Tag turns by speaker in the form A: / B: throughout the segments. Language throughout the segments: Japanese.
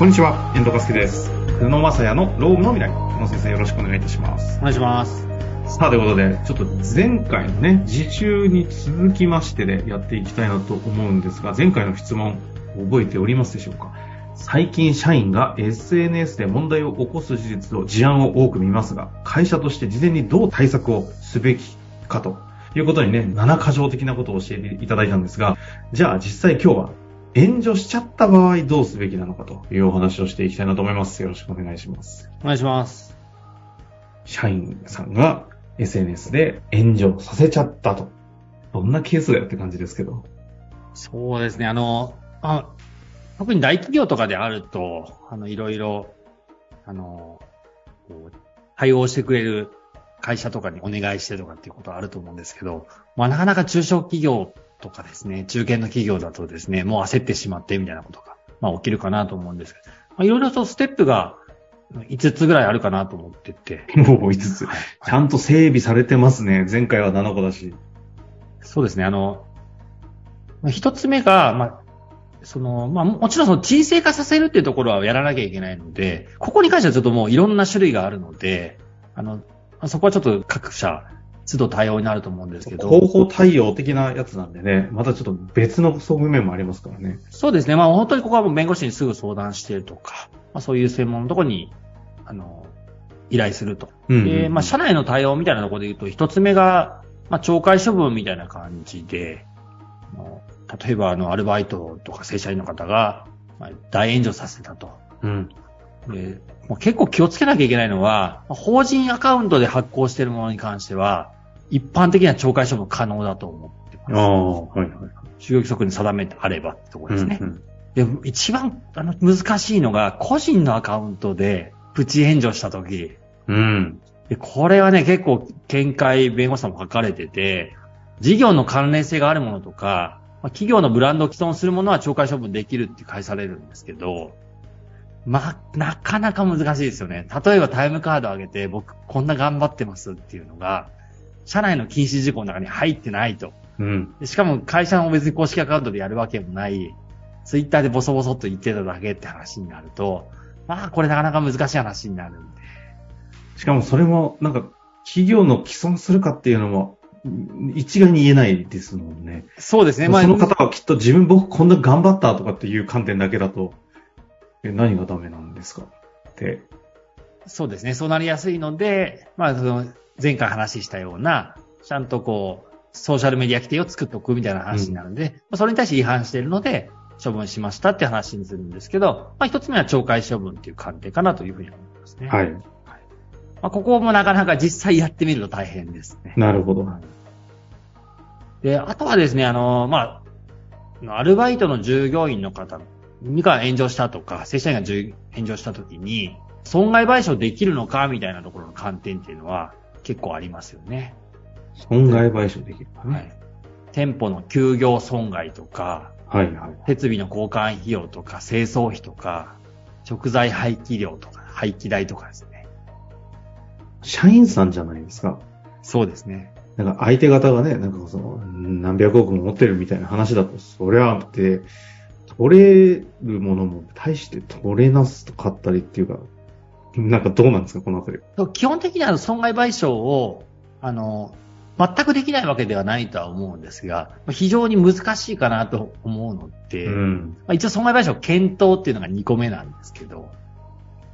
A: こんにちは、遠藤和樹です。久野正也のロームの未来。久野先生よろしくお願いいたします。
B: お願いします。
A: さあ、ということで、ちょっと前回のね、自習に続きましてでやっていきたいなと思うんですが、前回の質問、覚えておりますでしょうか？最近社員が SNS で問題を起こす事実を、事案を多く見ますが、会社として事前にどう対策をすべきかということにね、7箇条的なことを教えていただいたんですが、じゃあ実際今日は炎上しちゃった場合どうすべきなのかというお話をしていきたいなと思います。よろしくお願いします。
B: お願いします。
A: 社員さんが SNS で炎上させちゃったと。どんなケースだよって感じですけど。
B: そうですね、あの、あ特に大企業とかであると、あの、いろいろ、あの、対応してくれる会社とかにお願いしてとかっていうことはあると思うんですけど、まあ、なかなか中小企業とかですね、中堅の企業だとですね、もう焦ってしまってみたいなことが、まあ、起きるかなと思うんですけど、まあ、いろいろとステップが5つぐらいあるかなと思ってて、
A: もう5つ。ちゃんと整備されてますね。前回は7個だし。
B: そうですね、あの、まあ一つ目が、まあ、その、まあ、もちろんその沈静化させるっていうところはやらなきゃいけないので、ここに関してはちょっともういろんな種類があるので、あの、まあそこはちょっと各社、都度対応になると思うんですけど。
A: 広報対応的なやつなんでね、またちょっと別の側面もありますからね。
B: そうですね。まあ本当にここはもう弁護士にすぐ相談してるとか、まあそういう専門のところに、あの、依頼すると。
A: うん
B: で、まあ社内の対応みたいなところで言うと、一つ目が、まあ懲戒処分みたいな感じで、例えばあの、アルバイトとか正社員の方が、まあ、大炎上させたと。
A: うん。
B: でもう結構気をつけなきゃいけないのは、法人アカウントで発行しているものに関しては、一般的な懲戒処分可能だと思ってます。
A: ああ、はいはい。
B: 就業規則に定めてあればってところですね。
A: うんうん
B: で、一番あの難しいのが、個人のアカウントでプチ炎上したとき、
A: うん。
B: でこれはね、結構見解弁護士さんも書かれてて、事業の関連性があるものとか、まあ企業のブランドを既存するものは懲戒処分できるって返されるんですけど、まあ、なかなか難しいですよね。例えばタイムカードを上げて、僕こんな頑張ってますっていうのが、社内の禁止事項の中に入ってないと。
A: うん。
B: でしかも会社も別に公式アカウントでやるわけもない、ツイッターでボソボソっと言ってただけって話になると、まあこれなかなか難しい話になるんで。
A: しかもそれも、なんか、企業の既存するかっていうのも、一概に言えないですもんね。
B: そうですね。
A: その方はきっと自分僕こんな頑張ったとかっていう観点だけだと、え、何がダメなんですかって。
B: そうですね。そうなりやすいので、まあその前回話したような、ちゃんとこう、ソーシャルメディア規定を作っておくみたいな話になるんで、まあそれに対して違反しているので、処分しましたって話にするんですけど、まあ一つ目は懲戒処分っていう観点かなというふうに思いますね。
A: はい。
B: まあここもなかなか実際やってみると大変ですね。
A: なるほど。
B: で、あとはですね、あの、まあ、アルバイトの従業員の方が炎上したとか、正社員が従炎上したときに、損害賠償できるのかみたいなところの観点っていうのは結構ありますよね。
A: 損害賠償できるかね。
B: はい。店舗の休業損害とか、
A: はい、はい、
B: 設備の交換費用とか、清掃費とか、食材廃棄料とか、廃棄代とかですね。
A: 社員さんじゃないですか。
B: そうですね。
A: なんか相手方がね、なんかその、何百億も持ってるみたいな話だと、そりゃあって、取れるものも大して取れなすと買ったりっていうか、なんかどうなんですか、このあたり。
B: 基本的には損害賠償を、あの、全くできないわけではないとは思うんですが、非常に難しいかなと思うので、
A: うん。
B: まあ、一応損害賠償検討っていうのが2個目なんですけど、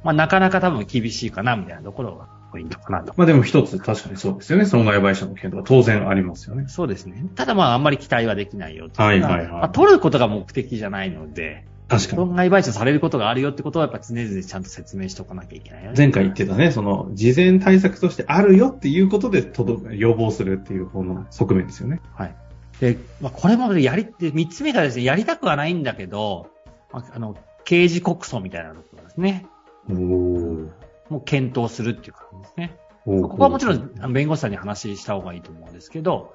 B: まあ、なかなか多分厳しいかなみたいなところがポイントかなと。
A: まあでも一つ確かにそうですよね。損害賠償の検討は当然ありますよね。
B: そうですね。ただまああんまり期待はできないよと
A: はいはいはい
B: まあ、取ることが目的じゃないので、
A: 確かに。
B: 損害賠償されることがあるよってことはやっぱ常々ちゃんと説明しておかなきゃいけないよね。
A: 前回言ってたね、その、事前対策としてあるよっていうことで届く、要望するっていう方の側面ですよね。
B: はい。で、まあ、これもやり、で、三つ目がですね、やりたくはないんだけど、まあ、あの、刑事告訴みたいなところですね。
A: おー。
B: もう検討するっていう感じですね。
A: こ
B: ここはもちろん、あの弁護士さんに話した方がいいと思うんですけど、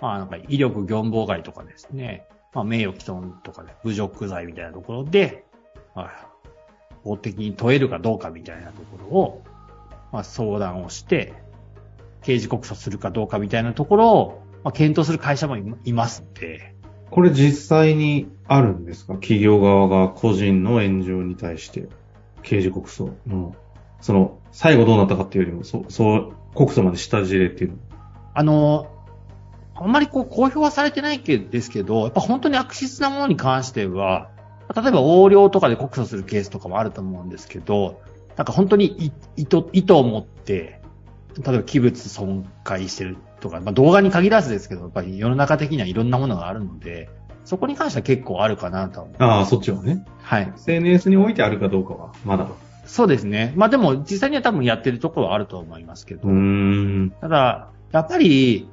B: まあ、なんか、威力業務妨害とかですね、まあ、名誉毀損とかで、侮辱罪みたいなところで、まあ、法的に問えるかどうかみたいなところを、まあ、相談をして、刑事告訴するかどうかみたいなところを、まあ、検討する会社もいいますんで、
A: これ実際にあるんですか？企業側が個人の炎上に対して刑事告訴の、その、最後どうなったかっていうよりも、そう、そう、告訴までした事例っていうの。
B: あの、あんまりこう公表はされてないけですけど、やっぱ本当に悪質なものに関しては、例えば横領とかで告訴するケースとかもあると思うんですけど、なんか本当に意図、意図を持って、例えば器物損壊してるとか、まあ動画に限らずですけど、やっぱり世の中的にはいろんなものがあるので、そこに関しては結構あるかなと思
A: ああ、そっちはね。
B: はい。
A: SNS においてあるかどうかは、まだ。
B: そうですね。まあでも、実際には多分やってるところはあると思いますけど。
A: うん。
B: ただ、やっぱり、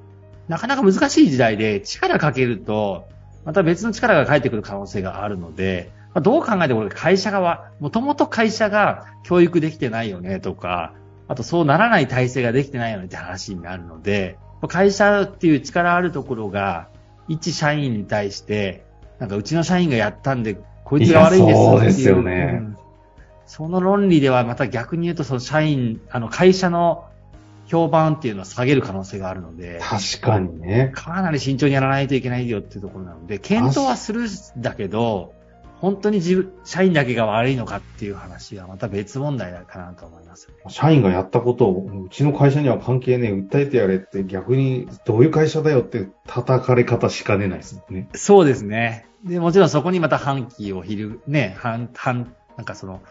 B: なかなか難しい時代で力かけると、また別の力が返ってくる可能性があるので、まあ、どう考えても会社側、もともと会社が教育できてないよねとか、あとそうならない体制ができてないよねって話になるので、会社っていう力あるところが、一社員に対して、なんかうちの社員がやったんで、こいつが悪いんですよ
A: そうですよね、うん。
B: その論理ではまた逆に言うと、その社員、あの会社の評判っていうのは下げる可能性があるので。
A: 確かにね。
B: かなり慎重にやらないといけないよっていうところなので、検討はするんだけど、本当に自分、社員だけが悪いのかっていう話はまた別問題だかなと思います。
A: 社員がやったことを、うちの会社には関係ねえ、訴えてやれって逆にどういう会社だよって叩かれ方しかねないですね。
B: そうですね。で、もちろんそこにまた反旗をひる、ね、反、反、なんかその、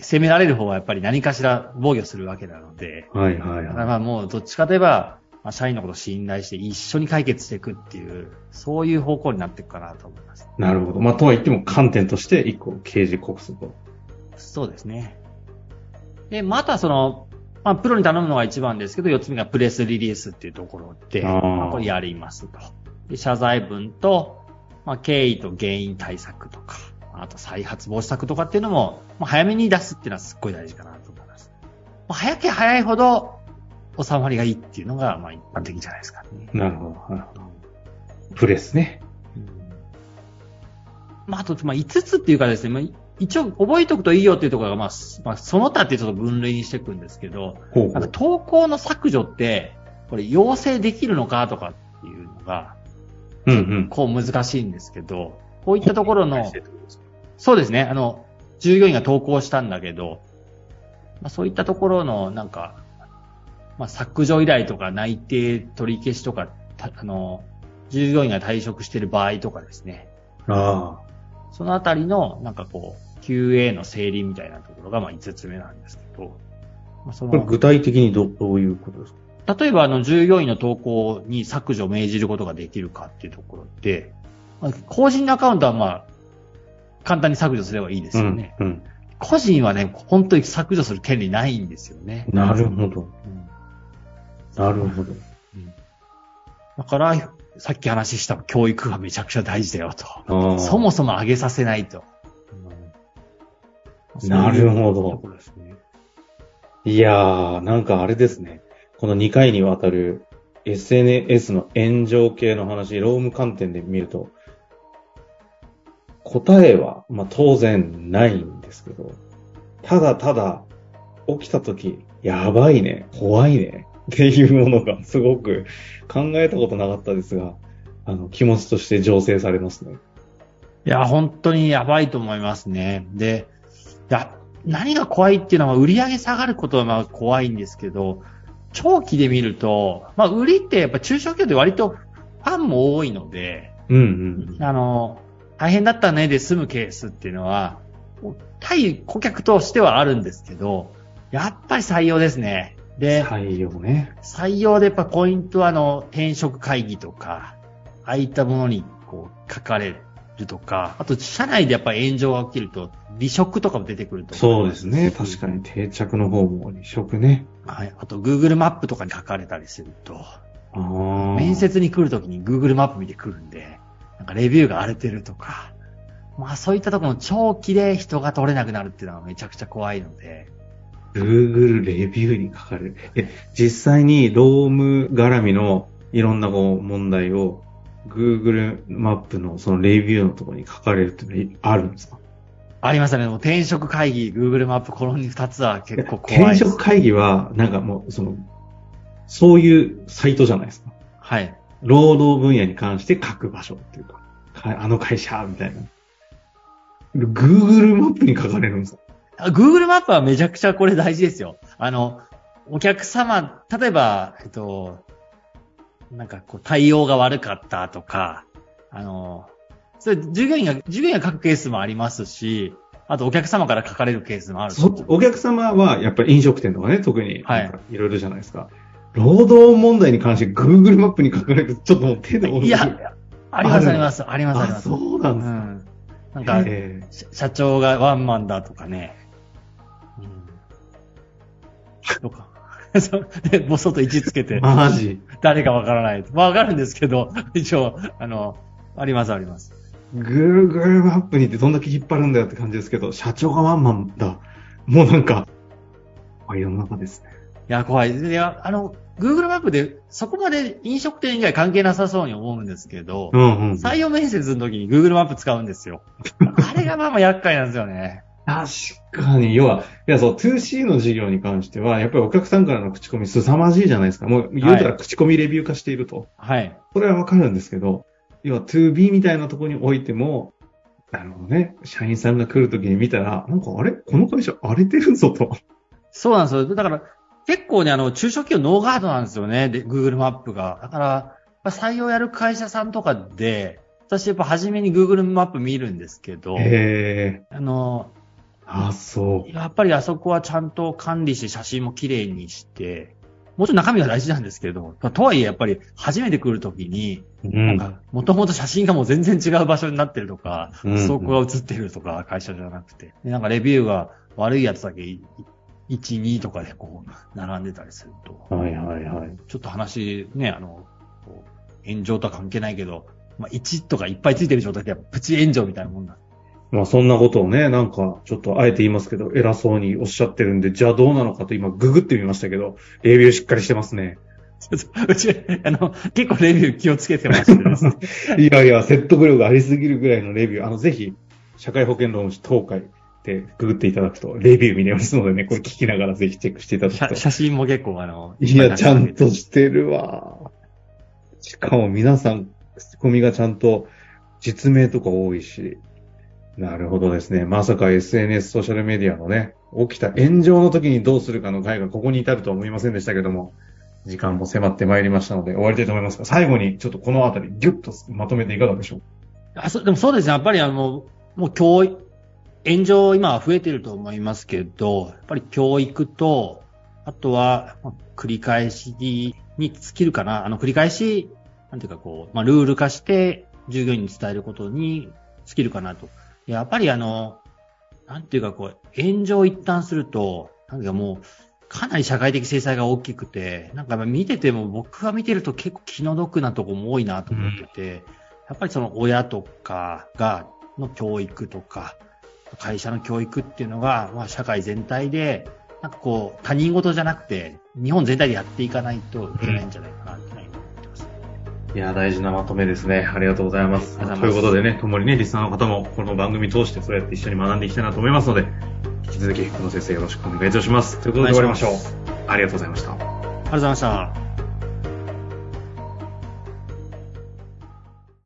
B: 攻められる方はやっぱり何かしら防御するわけなので。
A: はいはいはい。
B: まあもうどっちかといえば、まあ、社員のことを信頼して一緒に解決していくっていう、そういう方向になっていくかなと思います。
A: なるほど。まあ、とは言っても観点として一個刑事告訴と。
B: そうですね。で、またその、まあ、プロに頼むのが一番ですけど、四つ目がプレスリリースっていうところで、まあ、これやりますと。で謝罪文と、まあ、経緯と原因対策とか、あと再発防止策とかっていうのも、まあ、早めに出すっていうのはすっごい大事かなと思います。まあ、早け早いほど、収まりがいいっていうのが、まあ一般的じゃないですか、ね。
A: なるほど、なるほど。プレスね。うん、
B: まあ、あと、まあ、5つっていうかですね、まあ、一応覚えておくといいよっていうところが、まあ、まあ、その他ってちょっと分類にしていくんですけど、ほうほうなんか投稿の削除って、これ要請できるのかとかっていうのが、うんうん。こう難しいんですけど、こういったところの、そうですね、あの、従業員が投稿したんだけど、まあ、そういったところの、なんか、まあ、削除依頼とか内定取り消しとか、あの、従業員が退職している場合とかですね。
A: ああ。
B: そのあたりの、なんかこう、QA の整理みたいなところが、まあ、5つ目なんですけど。
A: まあ、そのこれ具体的にどどういうことですか？
B: 例えば、あの、従業員の投稿に削除を命じることができるかっていうところで、まあ、個人のアカウントはまあ、簡単に削除すればいいですよね。うん、うん、個人はね、本当に削除する権利ないんですよね。
A: なるほど。うんなるほど。うん、
B: だから、さっき話した教育がめちゃくちゃ大事だよと。そもそも上げさせないと。
A: うん、なるほど。いやー、なんかあれですね。この2回にわたる SNS の炎上系の話、ローム観点で見ると、答えは、まあ、当然ないんですけど、ただただ起きた時、やばいね、怖いね、っていうものがすごく考えたことなかったですが、あの、気持ちとして醸成されますね。
B: いや、本当にやばいと思いますね。で、何が怖いっていうのは売り上げ下がることはまあ怖いんですけど、長期で見ると、まあ売りってやっぱ中小企業で割とファンも多いので、
A: うんうん。
B: あの、大変だったねで済むケースっていうのは、対顧客としてはあるんですけど、やっぱり採用ですね。
A: で、採用ね。
B: 採用でやっぱポイントはあの、転職会議とか、ああいったものにこう書かれるとか、あと社内でやっぱり炎上が起きると、離職とかも出てくると
A: そうですね。確かに定着の方も離職ね。
B: はい。あと Google マップとかに書かれたりすると、面接に来るときに Google マップ見て来るんで、なんかレビューが荒れてるとか、まあそういったところの長期で人が取れなくなるっていうのはめちゃくちゃ怖いので、
A: Google レビューに書かれる。え、実際にローム絡みのいろんなこう問題を Google マップのそのレビューのところに書かれるっていうのはあるんですか？
B: ありましたね。もう転職会議、Google マップ、この2つは結構
A: 怖い。転職会議は、なんかもう、その、そういうサイトじゃないですか。
B: はい。
A: 労働分野に関して書く場所っていうか、あの会社、みたいな。Google マップに書かれるんですか
B: ?Google マップはめちゃくちゃこれ大事ですよ。あの、お客様、例えば、えっと、なんかこう対応が悪かったとか、あの、それ従業員が、従業員が書くケースもありますし、あとお客様から書かれるケースもある
A: お客様はやっぱり飲食店とかね、特に、はい。いろいろじゃないですか。労働問題に関して Google マップに書かれると、ちょっともう手で
B: いや、ありますあります。ありますあります。
A: そうなんですか。うん
B: なんか、社長がワンマンだとかね。うん。とか。で、ぼそっと位置つけて。
A: マジ
B: 誰かわからない。わかるんですけど、一応、あの、ありますあります。
A: Google マップにってどんだけ引っ張るんだよって感じですけど、社長がワンマンだ。もうなんか、怖い世の中ですね。
B: いや、怖い。いや、あの、Google マップでそこまで飲食店以外関係なさそうに思うんですけど、うんうん、採用面接の時に Google マップ使うんですよ。あれがまあまあ厄介なんですよね。
A: 確かに、要は、いや、そう、2C の事業に関しては、やっぱりお客さんからの口コミ凄まじいじゃないですか。もう、言うたら口コミレビュー化していると。
B: はい。
A: それはわかるんですけど、要は 2B みたいなところにおいても、あのね、社員さんが来るときに見たら、なんかあれ？この会社荒れてるぞと。
B: そうなんですよ。だから、結構ね、あの、中小企業ノーガードなんですよね、で、Google マップが。だから、採用やる会社さんとかで、私やっぱ初めに Google マップ見るんですけど、
A: へ
B: あの、
A: あ、そう。
B: やっぱりあそこはちゃんと管理して写真も綺麗にして、もちろん中身が大事なんですけど、とはいえやっぱり初めて来るときに、うん、なんか、もともと写真がもう全然違う場所になってるとか、うん。倉庫が写ってるとか、会社じゃなくて、でなんかレビューが悪いやつだけ1、2とかでこう、並んでたりすると。
A: はいはいはい。
B: ちょっと話、ね、あの、炎上とは関係ないけど、まあ、1とかいっぱいついてる状態でプチ炎上みたいなもんだ。
A: まあそんなことをね、なんかちょっとあえて言いますけど、偉そうにおっしゃってるんで、じゃあどうなのかと今ググってみましたけど、レビューしっかりしてますね。
B: うち、あの、結構レビュー気をつけてますね。い
A: やいや、説得力ありすぎるぐらいのレビュー。あの、ぜひ、社会保険労務士東海でググっていただくと、レビュー見れますのでね、これ聞きながらぜひチェックしていただくと。
B: 写真も結構あの、
A: いや、ちゃんとしてるわ。しかも皆さん、ツッコミがちゃんと実名とか多いし、なるほどですね。まさか SNS ソーシャルメディアのね、起きた炎上の時にどうするかの回がここに至るとは思いませんでしたけども、時間も迫ってまいりましたので終わりたいと思いますが、最後にちょっとこのあたりギュッとまとめていかがでしょう？
B: あそでもそうですね。やっぱりあの、もう教育、炎上今は増えてると思いますけど、やっぱり教育と、あとは、繰り返しに尽きるかな。あの、繰り返し、なんていうかこう、まあ、ルール化して従業員に伝えることに尽きるかなと。やっぱりあの、なんていうかこう、炎上一旦すると、なんかもう、かなり社会的制裁が大きくて、なんか見てても僕が見てると結構気の毒なとこも多いなと思ってて、うん、やっぱりその親とかが、の教育とか、会社の教育っていうのが、まあ社会全体で、なんかこう、他人事じゃなくて、日本全体でやっていかないといけないんじゃないかなって
A: いや、大事なまとめですね。ありがとうございます。ということでね、ともにね、リスナーの方もこの番組通してそうやって一緒に学んでいきたいなと思いますので、引き続き、この先生よろしくお願いいたします。ということで終わりましょう。ありがとうございました。あり
B: がとうございました。